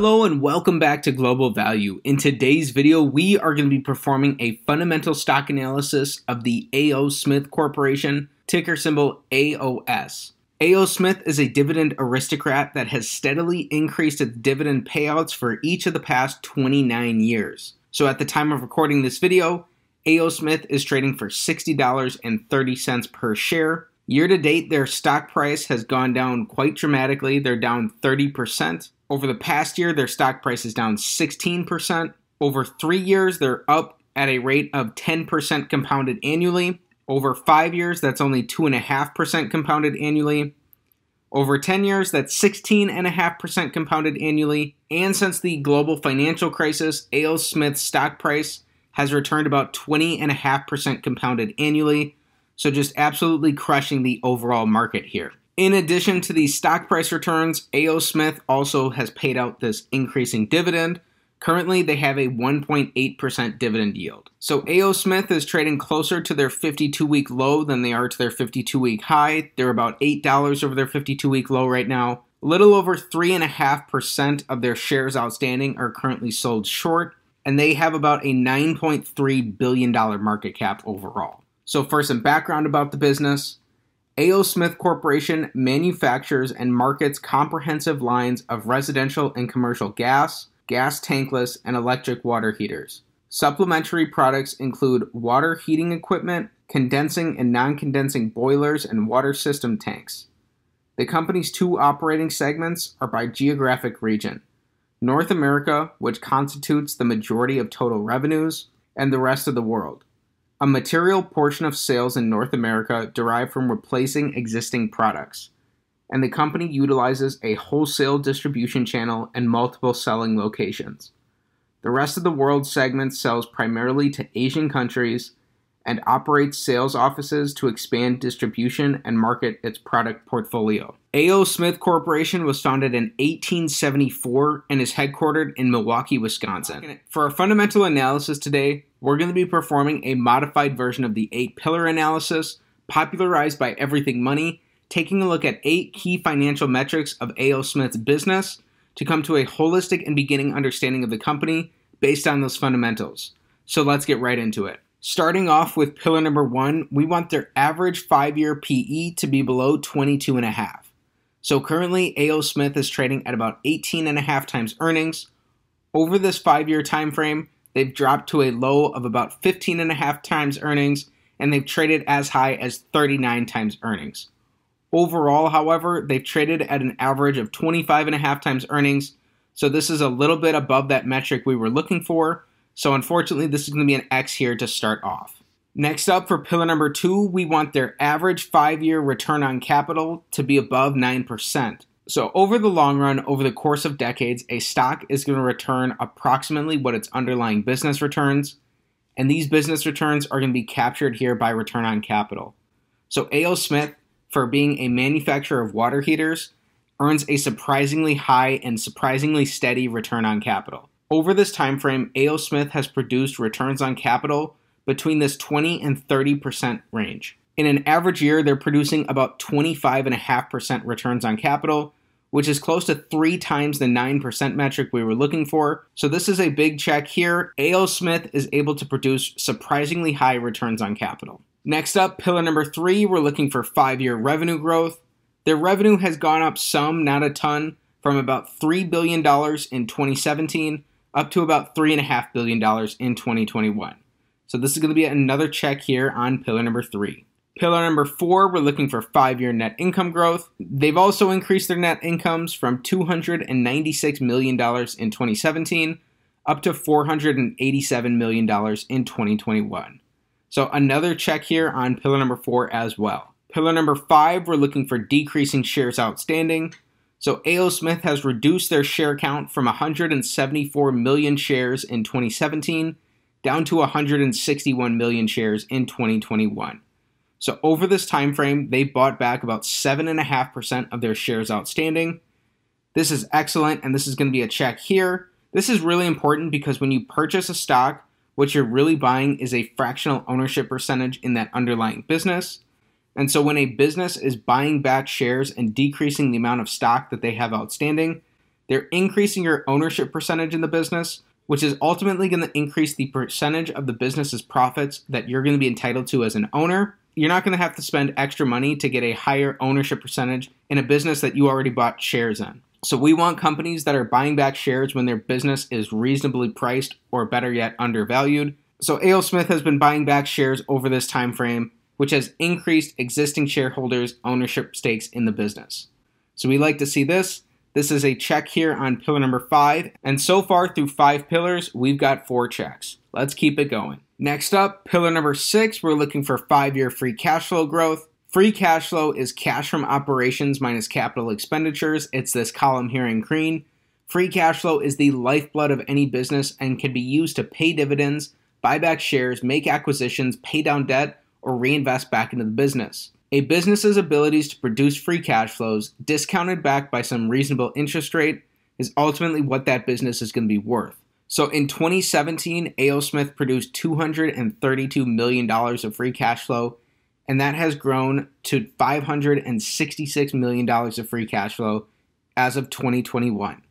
Hello and welcome back to Global Value. In today's video, we are going to be performing a fundamental stock analysis of the A.O. Smith Corporation, ticker symbol AOS. A.O. Smith is a dividend aristocrat that has steadily increased its dividend payouts for each of the past 29 years. So at the time of recording this video, A.O. Smith is trading for $60.30 per share. Year to date, their stock price has gone down quite dramatically. They're down 30%. Over the past year, their stock price is down 16%. Over three years, they're up at a rate of 10% compounded annually. Over five years, that's only 2.5% compounded annually. Over 10 years, that's 16.5% compounded annually. And since the global financial crisis, A.O. Smith's stock price has returned about 20.5% compounded annually. So just absolutely crushing the overall market here. In addition to these stock price returns, A.O. Smith also has paid out this increasing dividend. Currently, they have a 1.8% dividend yield. So A.O. Smith is trading closer to their 52 week low than they are to their 52 week high. They're about $8 over their 52 week low right now. A little over 3.5% of their shares outstanding are currently sold short, and they have about a $9.3 billion market cap overall. So, for some background about the business, A.O. Smith Corporation manufactures and markets comprehensive lines of residential and commercial gas, gas tankless, and electric water heaters. Supplementary products include water heating equipment, condensing and non condensing boilers, and water system tanks. The company's two operating segments are by geographic region North America, which constitutes the majority of total revenues, and the rest of the world. A material portion of sales in North America derive from replacing existing products, and the company utilizes a wholesale distribution channel and multiple selling locations. The rest of the world segment sells primarily to Asian countries and operates sales offices to expand distribution and market its product portfolio. A.O. Smith Corporation was founded in 1874 and is headquartered in Milwaukee, Wisconsin. For our fundamental analysis today, we're going to be performing a modified version of the eight pillar analysis popularized by Everything Money, taking a look at eight key financial metrics of A.O. Smith's business to come to a holistic and beginning understanding of the company based on those fundamentals. So let's get right into it. Starting off with pillar number one, we want their average five year PE to be below 22.5. So currently, A.O. Smith is trading at about 18.5 times earnings. Over this five year time frame, they've dropped to a low of about 15 and a half times earnings, and they've traded as high as 39 times earnings. Overall, however, they've traded at an average of 25 and a half times earnings, so this is a little bit above that metric we were looking for, so unfortunately, this is going to be an X here to start off. Next up for pillar number two, we want their average five year return on capital to be above 9%. So, over the long run, over the course of decades, a stock is going to return approximately what its underlying business returns, and these business returns are going to be captured here by return on capital. So, A.O. Smith, for being a manufacturer of water heaters, earns a surprisingly high and surprisingly steady return on capital. Over this time frame, A.O. Smith has produced returns on capital between this 20 and 30% range. In an average year, they're producing about 25.5% returns on capital, which is close to three times the 9% metric we were looking for. So, this is a big check here. A.O. Smith is able to produce surprisingly high returns on capital. Next up, pillar number three, we're looking for five year revenue growth. Their revenue has gone up some, not a ton, from about $3 billion in 2017 up to about $3.5 billion in 2021. So this is going to be another check here on pillar number three. Pillar number four, we're looking for five year net income growth. They've also increased their net incomes from $296 million in 2017 up to $487 million in 2021. So another check here on pillar number four as well. Pillar number five, we're looking for decreasing shares outstanding. So A.O. Smith has reduced their share count from 174 million shares in 2017 down to 161 million shares in 2021. So over this time frame, they bought back about 7.5% of their shares outstanding. This is excellent, and this is going to be a check here. This is really important because when you purchase a stock, what you're really buying is a fractional ownership percentage in that underlying business. And so when a business is buying back shares and decreasing the amount of stock that they have outstanding, They're increasing your ownership percentage in the business, which is ultimately going to increase the percentage of the business's profits that you're going to be entitled to as an owner. You're not going to have to spend extra money to get a higher ownership percentage in a business that you already bought shares in. So we want companies that are buying back shares when their business is reasonably priced or better yet undervalued. So A.O. Smith has been buying back shares over this time frame, which has increased existing shareholders' ownership stakes in the business. So we like to see this. This is a check here on pillar number five. And so far through five pillars, we've got four checks. Let's keep it going. Next up, pillar number six, we're looking for five year free cash flow growth. Free cash flow is cash from operations minus capital expenditures. It's this column here in green. Free cash flow is the lifeblood of any business and can be used to pay dividends, buy back shares, make acquisitions, pay down debt, or reinvest back into the business. A business's abilities to produce free cash flows, discounted back by some reasonable interest rate, is ultimately what that business is going to be worth. So in 2017, A.O. Smith produced $232 million of free cash flow, and that has grown to $566 million of free cash flow as of 2021.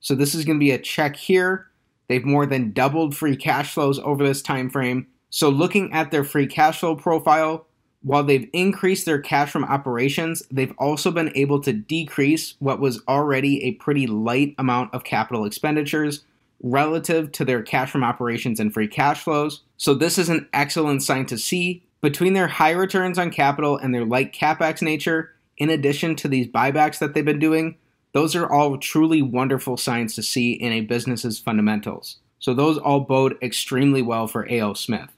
So this is going to be a check here. They've more than doubled free cash flows over this time frame. So looking at their free cash flow profile, while they've increased their cash from operations, they've also been able to decrease what was already a pretty light amount of capital expenditures relative to their cash from operations and free cash flows. So, this is an excellent sign to see. Between their high returns on capital and their light capex nature, in addition to these buybacks that they've been doing, those are all truly wonderful signs to see in a business's fundamentals. So, those all bode extremely well for A.O. Smith.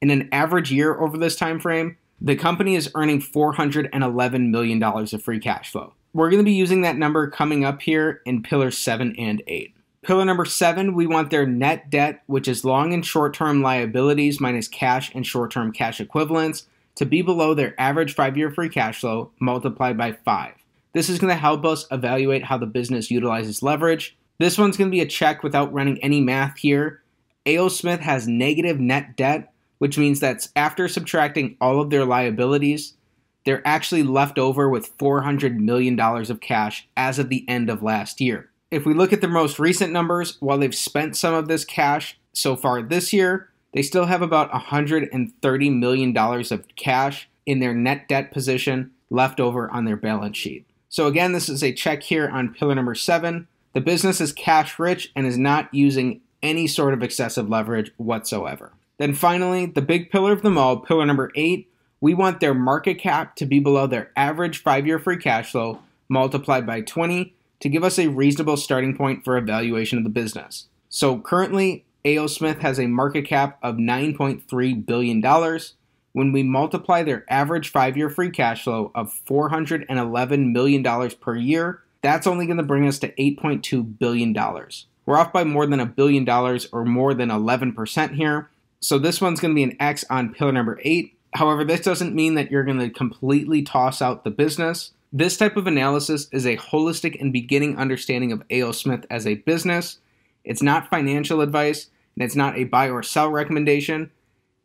In an average year over this time frame, the company is earning $411 million of free cash flow. We're going to be using that number coming up here in pillar 7 and 8. Pillar number 7, we want their net debt, which is long and short term liabilities minus cash and short term cash equivalents, to be below their average five year free cash flow multiplied by 5. This is going to help us evaluate how the business utilizes leverage. This one's going to be a check without running any math here. A.O. Smith has negative net debt which means that after subtracting all of their liabilities, they're actually left over with $400 million of cash as of the end of last year. If we look at the most recent numbers, while they've spent some of this cash so far this year, they still have about $130 million of cash in their net debt position left over on their balance sheet. So, again, this is a check here on pillar number seven. The business is cash rich and is not using any sort of excessive leverage whatsoever. Then finally, the big pillar of them all, pillar number eight, we want their market cap to be below their average five year free cash flow multiplied by 20 to give us a reasonable starting point for evaluation of the business. So currently, A.O. Smith has a market cap of $9.3 billion. When we multiply their average five year free cash flow of $411 million per year, that's only going to bring us to $8.2 billion. We're off by more than a billion dollars or more than 11% here. So this one's going to be an X on pillar number eight. However, this doesn't mean that you're going to completely toss out the business. This type of analysis is a holistic and beginning understanding of A.O. Smith as a business. It's not financial advice, and it's not a buy or sell recommendation.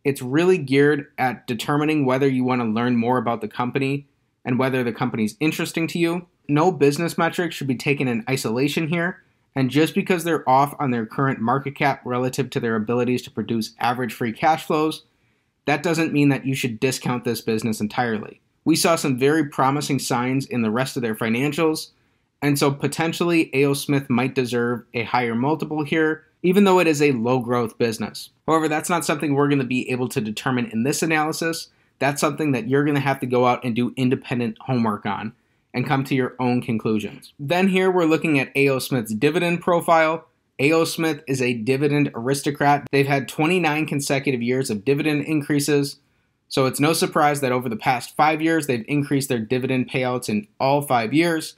It's really geared at determining whether you want to learn more about the company and whether the company is interesting to you. No business metric should be taken in isolation here. And just because they're off on their current market cap relative to their abilities to produce average free cash flows, that doesn't mean that you should discount this business entirely. We saw some very promising signs in the rest of their financials, and so potentially A.O. Smith might deserve a higher multiple here, even though it is a low growth business. However, that's not something we're going to be able to determine in this analysis. That's something that you're going to have to go out and do independent homework on and come to your own conclusions. Then here we're looking at A.O. Smith's dividend profile. A.O. Smith is a dividend aristocrat. They've had 29 consecutive years of dividend increases, so it's no surprise that over the past five years they've increased their dividend payouts in all five years.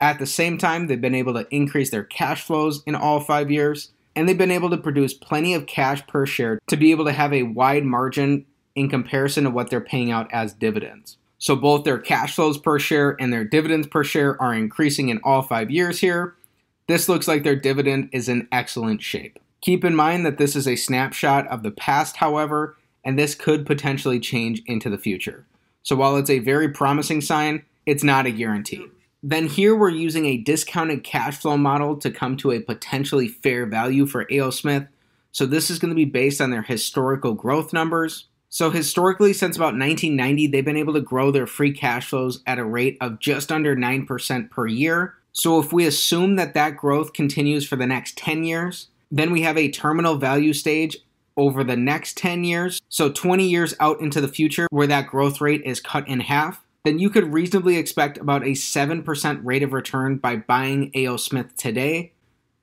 At the same time, they've been able to increase their cash flows in all five years, and they've been able to produce plenty of cash per share to be able to have a wide margin in comparison to what they're paying out as dividends. So both their cash flows per share and their dividends per share are increasing in all five years here. This looks like their dividend is in excellent shape. Keep in mind that this is a snapshot of the past, however, and this could potentially change into the future. So while it's a very promising sign, it's not a guarantee. Then here we're using a discounted cash flow model to come to a potentially fair value for A.O. Smith. So this is going to be based on their historical growth numbers. So historically, since about 1990, they've been able to grow their free cash flows at a rate of just under 9% per year. So if we assume that that growth continues for the next 10 years, then we have a terminal value stage over the next 10 years. So 20 years out into the future where that growth rate is cut in half, then you could reasonably expect about a 7% rate of return by buying A.O. Smith today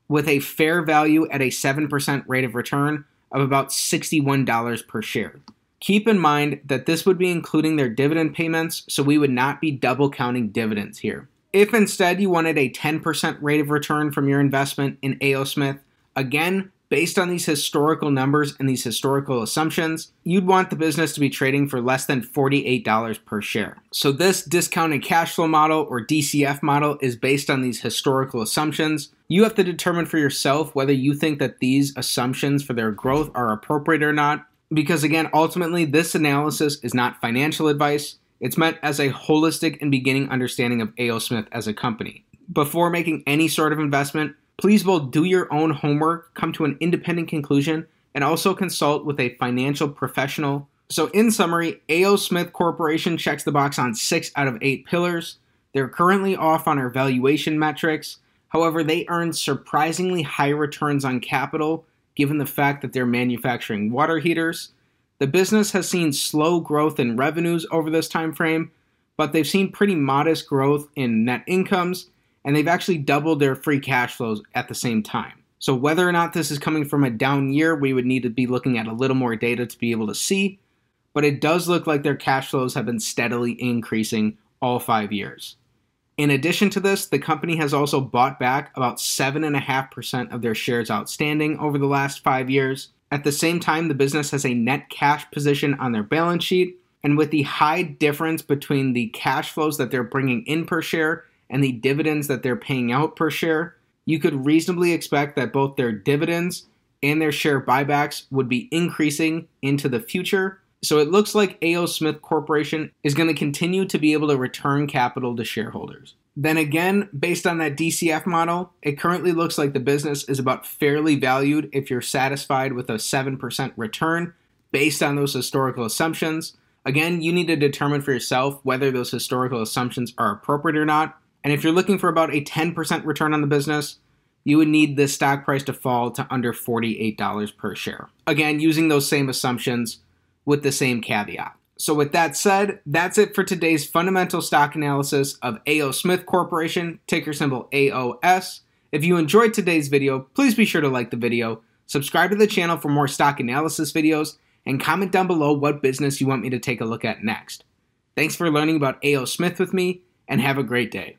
with a fair value at a 7% rate of return of about $61 per share. Keep in mind that this would be including their dividend payments, so we would not be double counting dividends here. If instead you wanted a 10% rate of return from your investment in A.O. Smith, again, based on these historical numbers and these historical assumptions, you'd want the business to be trading for less than $48 per share. So, this discounted cash flow model or DCF model is based on these historical assumptions. You have to determine for yourself whether you think that these assumptions for their growth are appropriate or not because again, ultimately, this analysis is not financial advice. It's meant as a holistic and beginning understanding of A.O. Smith as a company. Before making any sort of investment, please both do your own homework, come to an independent conclusion, and also consult with a financial professional. So, in summary, A.O. Smith Corporation checks the box on six out of eight pillars. They're currently off on our valuation metrics. However, they earn surprisingly high returns on capital given the fact that they're manufacturing water heaters. The business has seen slow growth in revenues over this time frame, but they've seen pretty modest growth in net incomes, and they've actually doubled their free cash flows at the same time. So, whether or not this is coming from a down year, we would need to be looking at a little more data to be able to see, but it does look like their cash flows have been steadily increasing all five years. In addition to this, the company has also bought back about 7.5% of their shares outstanding over the last five years. At the same time, the business has a net cash position on their balance sheet. And with the high difference between the cash flows that they're bringing in per share and the dividends that they're paying out per share, you could reasonably expect that both their dividends and their share buybacks would be increasing into the future so it looks like A.O. Smith Corporation is going to continue to be able to return capital to shareholders. Then again, based on that DCF model, it currently looks like the business is about fairly valued if you're satisfied with a 7% return based on those historical assumptions. Again, you need to determine for yourself whether those historical assumptions are appropriate or not. And if you're looking for about a 10% return on the business, you would need the stock price to fall to under $48 per share. Again, using those same assumptions, with the same caveat. So, with that said, that's it for today's fundamental stock analysis of AO Smith Corporation, ticker symbol AOS. If you enjoyed today's video, please be sure to like the video, subscribe to the channel for more stock analysis videos, and comment down below what business you want me to take a look at next. Thanks for learning about AO Smith with me, and have a great day.